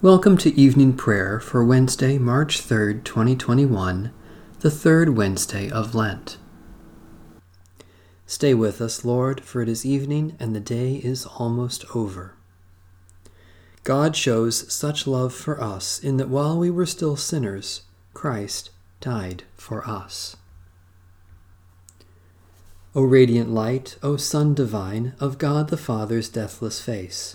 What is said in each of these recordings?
Welcome to evening prayer for Wednesday, March 3rd, 2021, the third Wednesday of Lent. Stay with us, Lord, for it is evening and the day is almost over. God shows such love for us in that while we were still sinners, Christ died for us. O radiant light, O Sun divine, of God the Father's deathless face,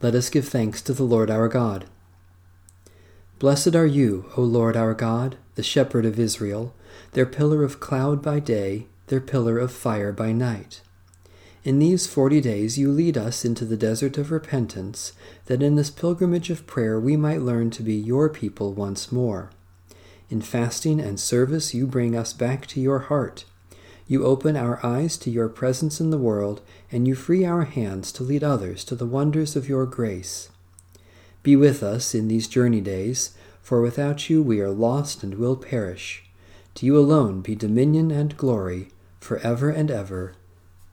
Let us give thanks to the Lord our God. Blessed are you, O Lord our God, the shepherd of Israel, their pillar of cloud by day, their pillar of fire by night. In these forty days you lead us into the desert of repentance, that in this pilgrimage of prayer we might learn to be your people once more. In fasting and service you bring us back to your heart. You open our eyes to your presence in the world and you free our hands to lead others to the wonders of your grace. Be with us in these journey days, for without you we are lost and will perish. To you alone be dominion and glory, for ever and ever.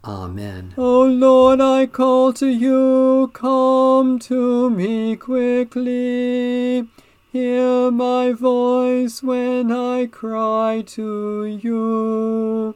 Amen. O Lord, I call to you, come to me quickly. Hear my voice when I cry to you.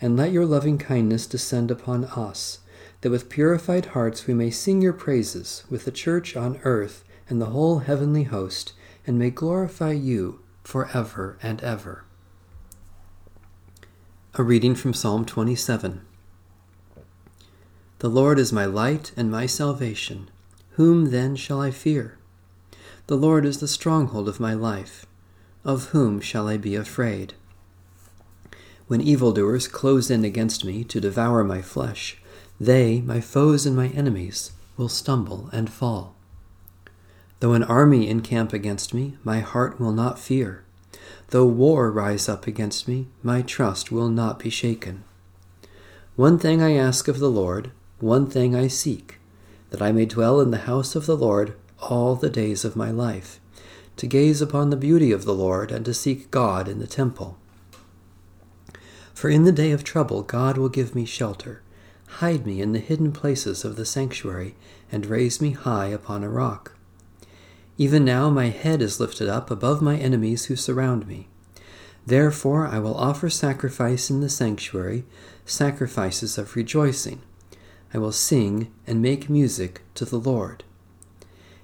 and let your loving kindness descend upon us, that with purified hearts we may sing your praises with the church on earth and the whole heavenly host, and may glorify you for ever and ever. A reading from Psalm 27. The Lord is my light and my salvation. Whom then shall I fear? The Lord is the stronghold of my life. Of whom shall I be afraid? When evildoers close in against me to devour my flesh, they, my foes and my enemies, will stumble and fall. Though an army encamp against me, my heart will not fear. Though war rise up against me, my trust will not be shaken. One thing I ask of the Lord, one thing I seek, that I may dwell in the house of the Lord all the days of my life, to gaze upon the beauty of the Lord and to seek God in the temple. For in the day of trouble God will give me shelter, hide me in the hidden places of the sanctuary, and raise me high upon a rock. Even now my head is lifted up above my enemies who surround me. Therefore I will offer sacrifice in the sanctuary, sacrifices of rejoicing. I will sing and make music to the Lord.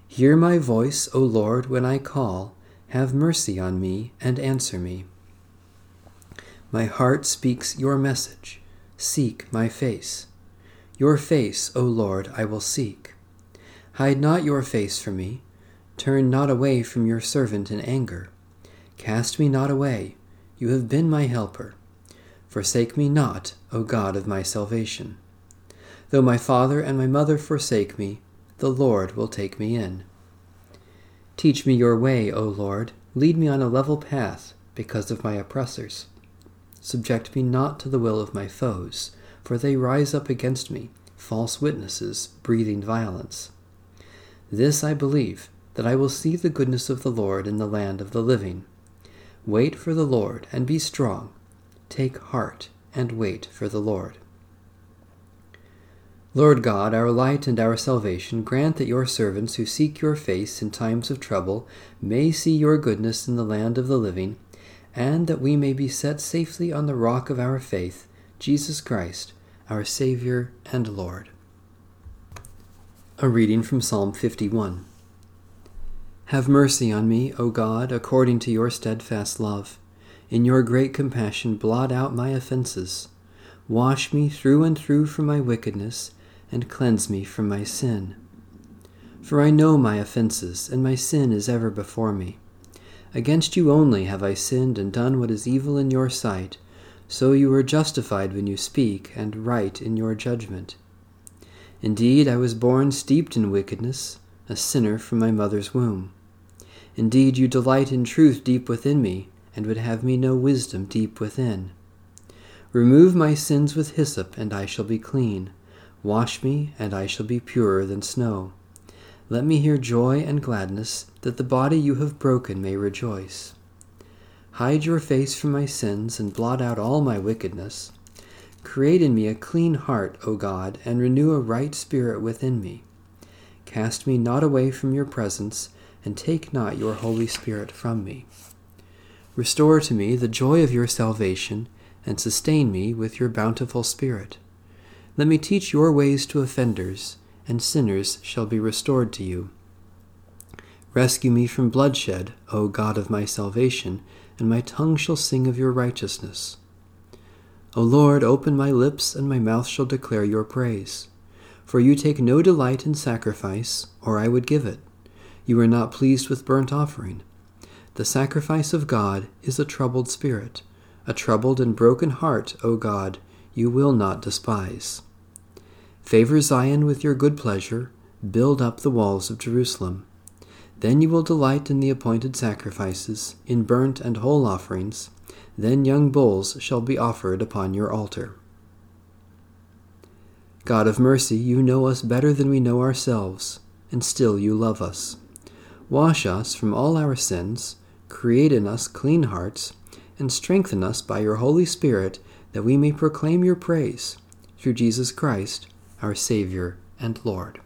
Hear my voice, O Lord, when I call. Have mercy on me and answer me. My heart speaks your message. Seek my face. Your face, O Lord, I will seek. Hide not your face from me. Turn not away from your servant in anger. Cast me not away. You have been my helper. Forsake me not, O God of my salvation. Though my father and my mother forsake me, the Lord will take me in. Teach me your way, O Lord. Lead me on a level path because of my oppressors. Subject me not to the will of my foes, for they rise up against me, false witnesses, breathing violence. This I believe that I will see the goodness of the Lord in the land of the living. Wait for the Lord and be strong. Take heart and wait for the Lord. Lord God, our light and our salvation, grant that your servants who seek your face in times of trouble may see your goodness in the land of the living, and that we may be set safely on the rock of our faith, Jesus Christ, our Saviour and Lord. A reading from Psalm 51. Have mercy on me, O God, according to your steadfast love. In your great compassion, blot out my offenses. Wash me through and through from my wickedness, and cleanse me from my sin. For I know my offenses, and my sin is ever before me. Against you only have I sinned and done what is evil in your sight, so you are justified when you speak, and right in your judgment. Indeed, I was born steeped in wickedness, a sinner from my mother's womb. Indeed, you delight in truth deep within me, and would have me know wisdom deep within. Remove my sins with hyssop, and I shall be clean. Wash me, and I shall be purer than snow. Let me hear joy and gladness, that the body you have broken may rejoice. Hide your face from my sins, and blot out all my wickedness. Create in me a clean heart, O God, and renew a right spirit within me. Cast me not away from your presence and take not your Holy Spirit from me. Restore to me the joy of your salvation, and sustain me with your bountiful Spirit. Let me teach your ways to offenders, and sinners shall be restored to you. Rescue me from bloodshed, O God of my salvation, and my tongue shall sing of your righteousness. O Lord, open my lips, and my mouth shall declare your praise. For you take no delight in sacrifice, or I would give it. You are not pleased with burnt offering. The sacrifice of God is a troubled spirit. A troubled and broken heart, O God, you will not despise. Favor Zion with your good pleasure, build up the walls of Jerusalem. Then you will delight in the appointed sacrifices, in burnt and whole offerings. Then young bulls shall be offered upon your altar. God of mercy, you know us better than we know ourselves, and still you love us. Wash us from all our sins, create in us clean hearts, and strengthen us by your Holy Spirit that we may proclaim your praise through Jesus Christ, our Savior and Lord.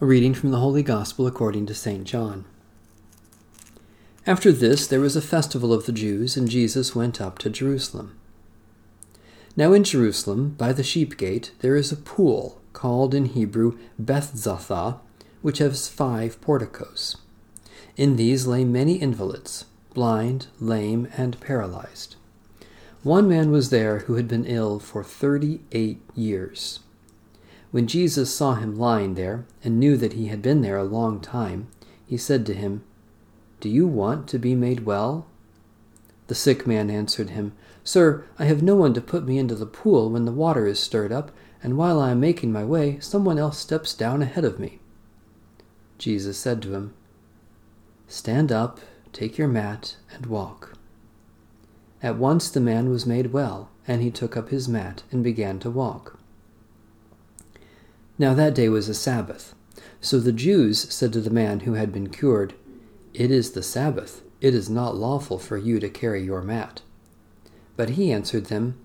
A reading from the Holy Gospel according to St. John. After this, there was a festival of the Jews, and Jesus went up to Jerusalem. Now in Jerusalem, by the sheep gate, there is a pool, called in Hebrew Bethzatha, which has five porticos. In these lay many invalids, blind, lame, and paralyzed. One man was there who had been ill for thirty eight years. When Jesus saw him lying there, and knew that he had been there a long time, he said to him, Do you want to be made well? The sick man answered him, Sir, I have no one to put me into the pool when the water is stirred up, and while I am making my way, someone else steps down ahead of me. Jesus said to him, Stand up, take your mat, and walk. At once the man was made well, and he took up his mat and began to walk. Now that day was a Sabbath. So the Jews said to the man who had been cured, It is the Sabbath. It is not lawful for you to carry your mat. But he answered them,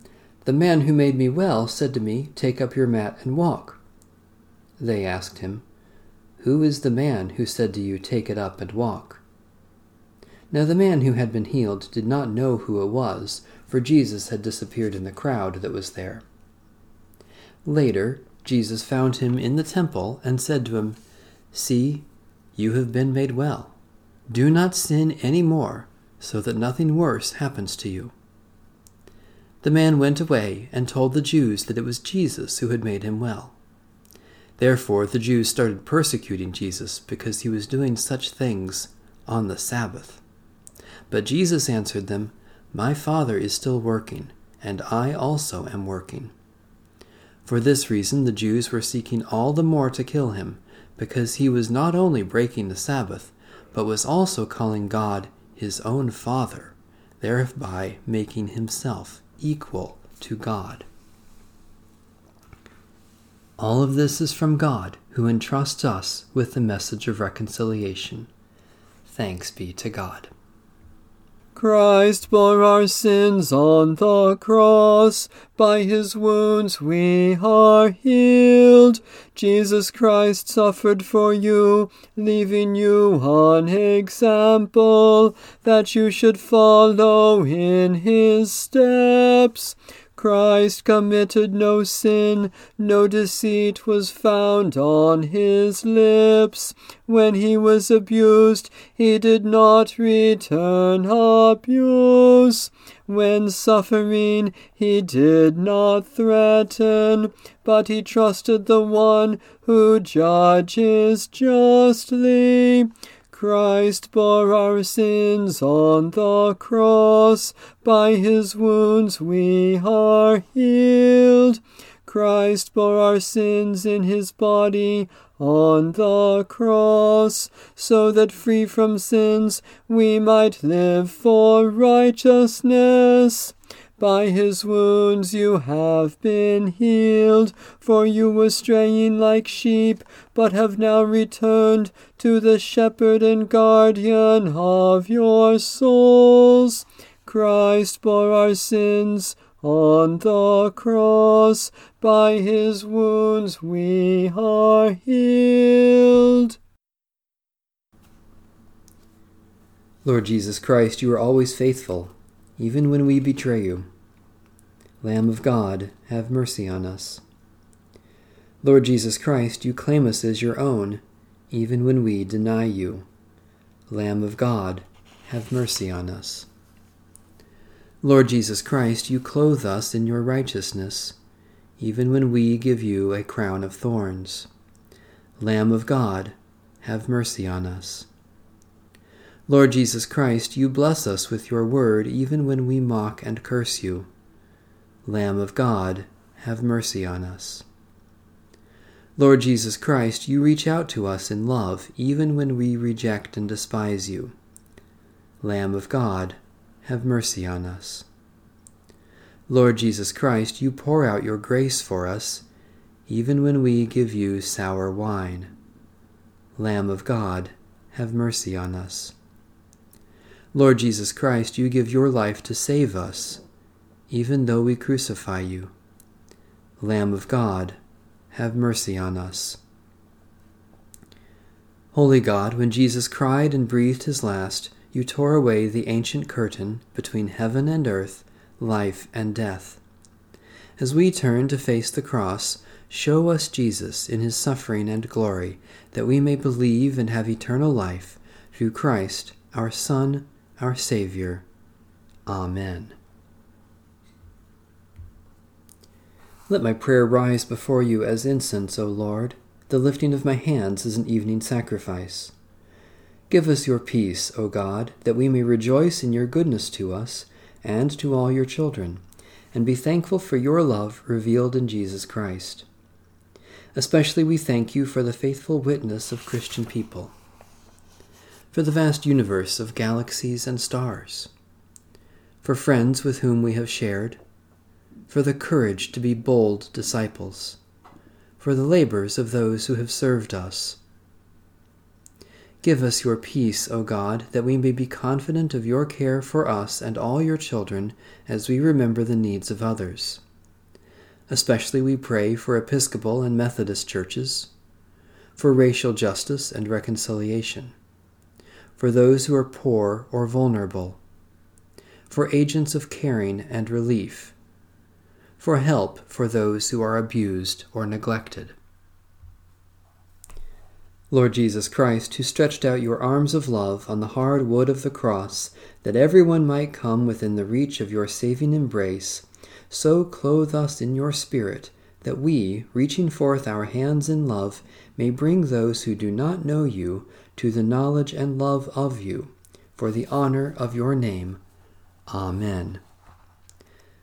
The man who made me well said to me, Take up your mat and walk. They asked him, Who is the man who said to you, Take it up and walk? Now the man who had been healed did not know who it was, for Jesus had disappeared in the crowd that was there. Later, Jesus found him in the temple and said to him, See, you have been made well. Do not sin any more, so that nothing worse happens to you. The man went away and told the Jews that it was Jesus who had made him well. Therefore, the Jews started persecuting Jesus because he was doing such things on the Sabbath. But Jesus answered them, My Father is still working, and I also am working. For this reason, the Jews were seeking all the more to kill him, because he was not only breaking the Sabbath, but was also calling God his own Father, thereby making himself equal to God. All of this is from God, who entrusts us with the message of reconciliation. Thanks be to God. Christ bore our sins on the cross. By his wounds we are healed. Jesus Christ suffered for you, leaving you an example that you should follow in his steps. Christ committed no sin, no deceit was found on his lips. When he was abused, he did not return abuse. When suffering, he did not threaten, but he trusted the one who judges justly. Christ bore our sins on the cross. By his wounds we are healed. Christ bore our sins in his body on the cross, so that free from sins we might live for righteousness. By his wounds you have been healed, for you were straying like sheep, but have now returned to the shepherd and guardian of your souls. Christ bore our sins on the cross. By his wounds we are healed. Lord Jesus Christ, you are always faithful, even when we betray you. Lamb of God, have mercy on us. Lord Jesus Christ, you claim us as your own, even when we deny you. Lamb of God, have mercy on us. Lord Jesus Christ, you clothe us in your righteousness, even when we give you a crown of thorns. Lamb of God, have mercy on us. Lord Jesus Christ, you bless us with your word even when we mock and curse you. Lamb of God, have mercy on us. Lord Jesus Christ, you reach out to us in love even when we reject and despise you. Lamb of God, have mercy on us. Lord Jesus Christ, you pour out your grace for us even when we give you sour wine. Lamb of God, have mercy on us. Lord Jesus Christ, you give your life to save us even though we crucify you. Lamb of God, have mercy on us. Holy God, when Jesus cried and breathed his last, you tore away the ancient curtain between heaven and earth, life and death. As we turn to face the cross, show us Jesus in his suffering and glory, that we may believe and have eternal life through Christ, our Son, our Savior. Amen. Let my prayer rise before you as incense, O Lord. The lifting of my hands is an evening sacrifice. Give us your peace, O God, that we may rejoice in your goodness to us and to all your children, and be thankful for your love revealed in Jesus Christ. Especially we thank you for the faithful witness of Christian people, for the vast universe of galaxies and stars, for friends with whom we have shared for the courage to be bold disciples, for the labors of those who have served us. Give us your peace, O God, that we may be confident of your care for us and all your children as we remember the needs of others. Especially we pray for Episcopal and Methodist churches, for racial justice and reconciliation, for those who are poor or vulnerable, for agents of caring and relief, for help for those who are abused or neglected. Lord Jesus Christ, who stretched out your arms of love on the hard wood of the cross, that everyone might come within the reach of your saving embrace, so clothe us in your Spirit, that we, reaching forth our hands in love, may bring those who do not know you to the knowledge and love of you, for the honor of your name. Amen.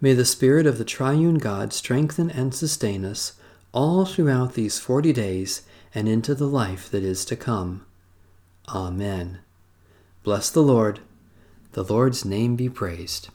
May the Spirit of the Triune God strengthen and sustain us all throughout these forty days and into the life that is to come. Amen. Bless the Lord. The Lord's name be praised.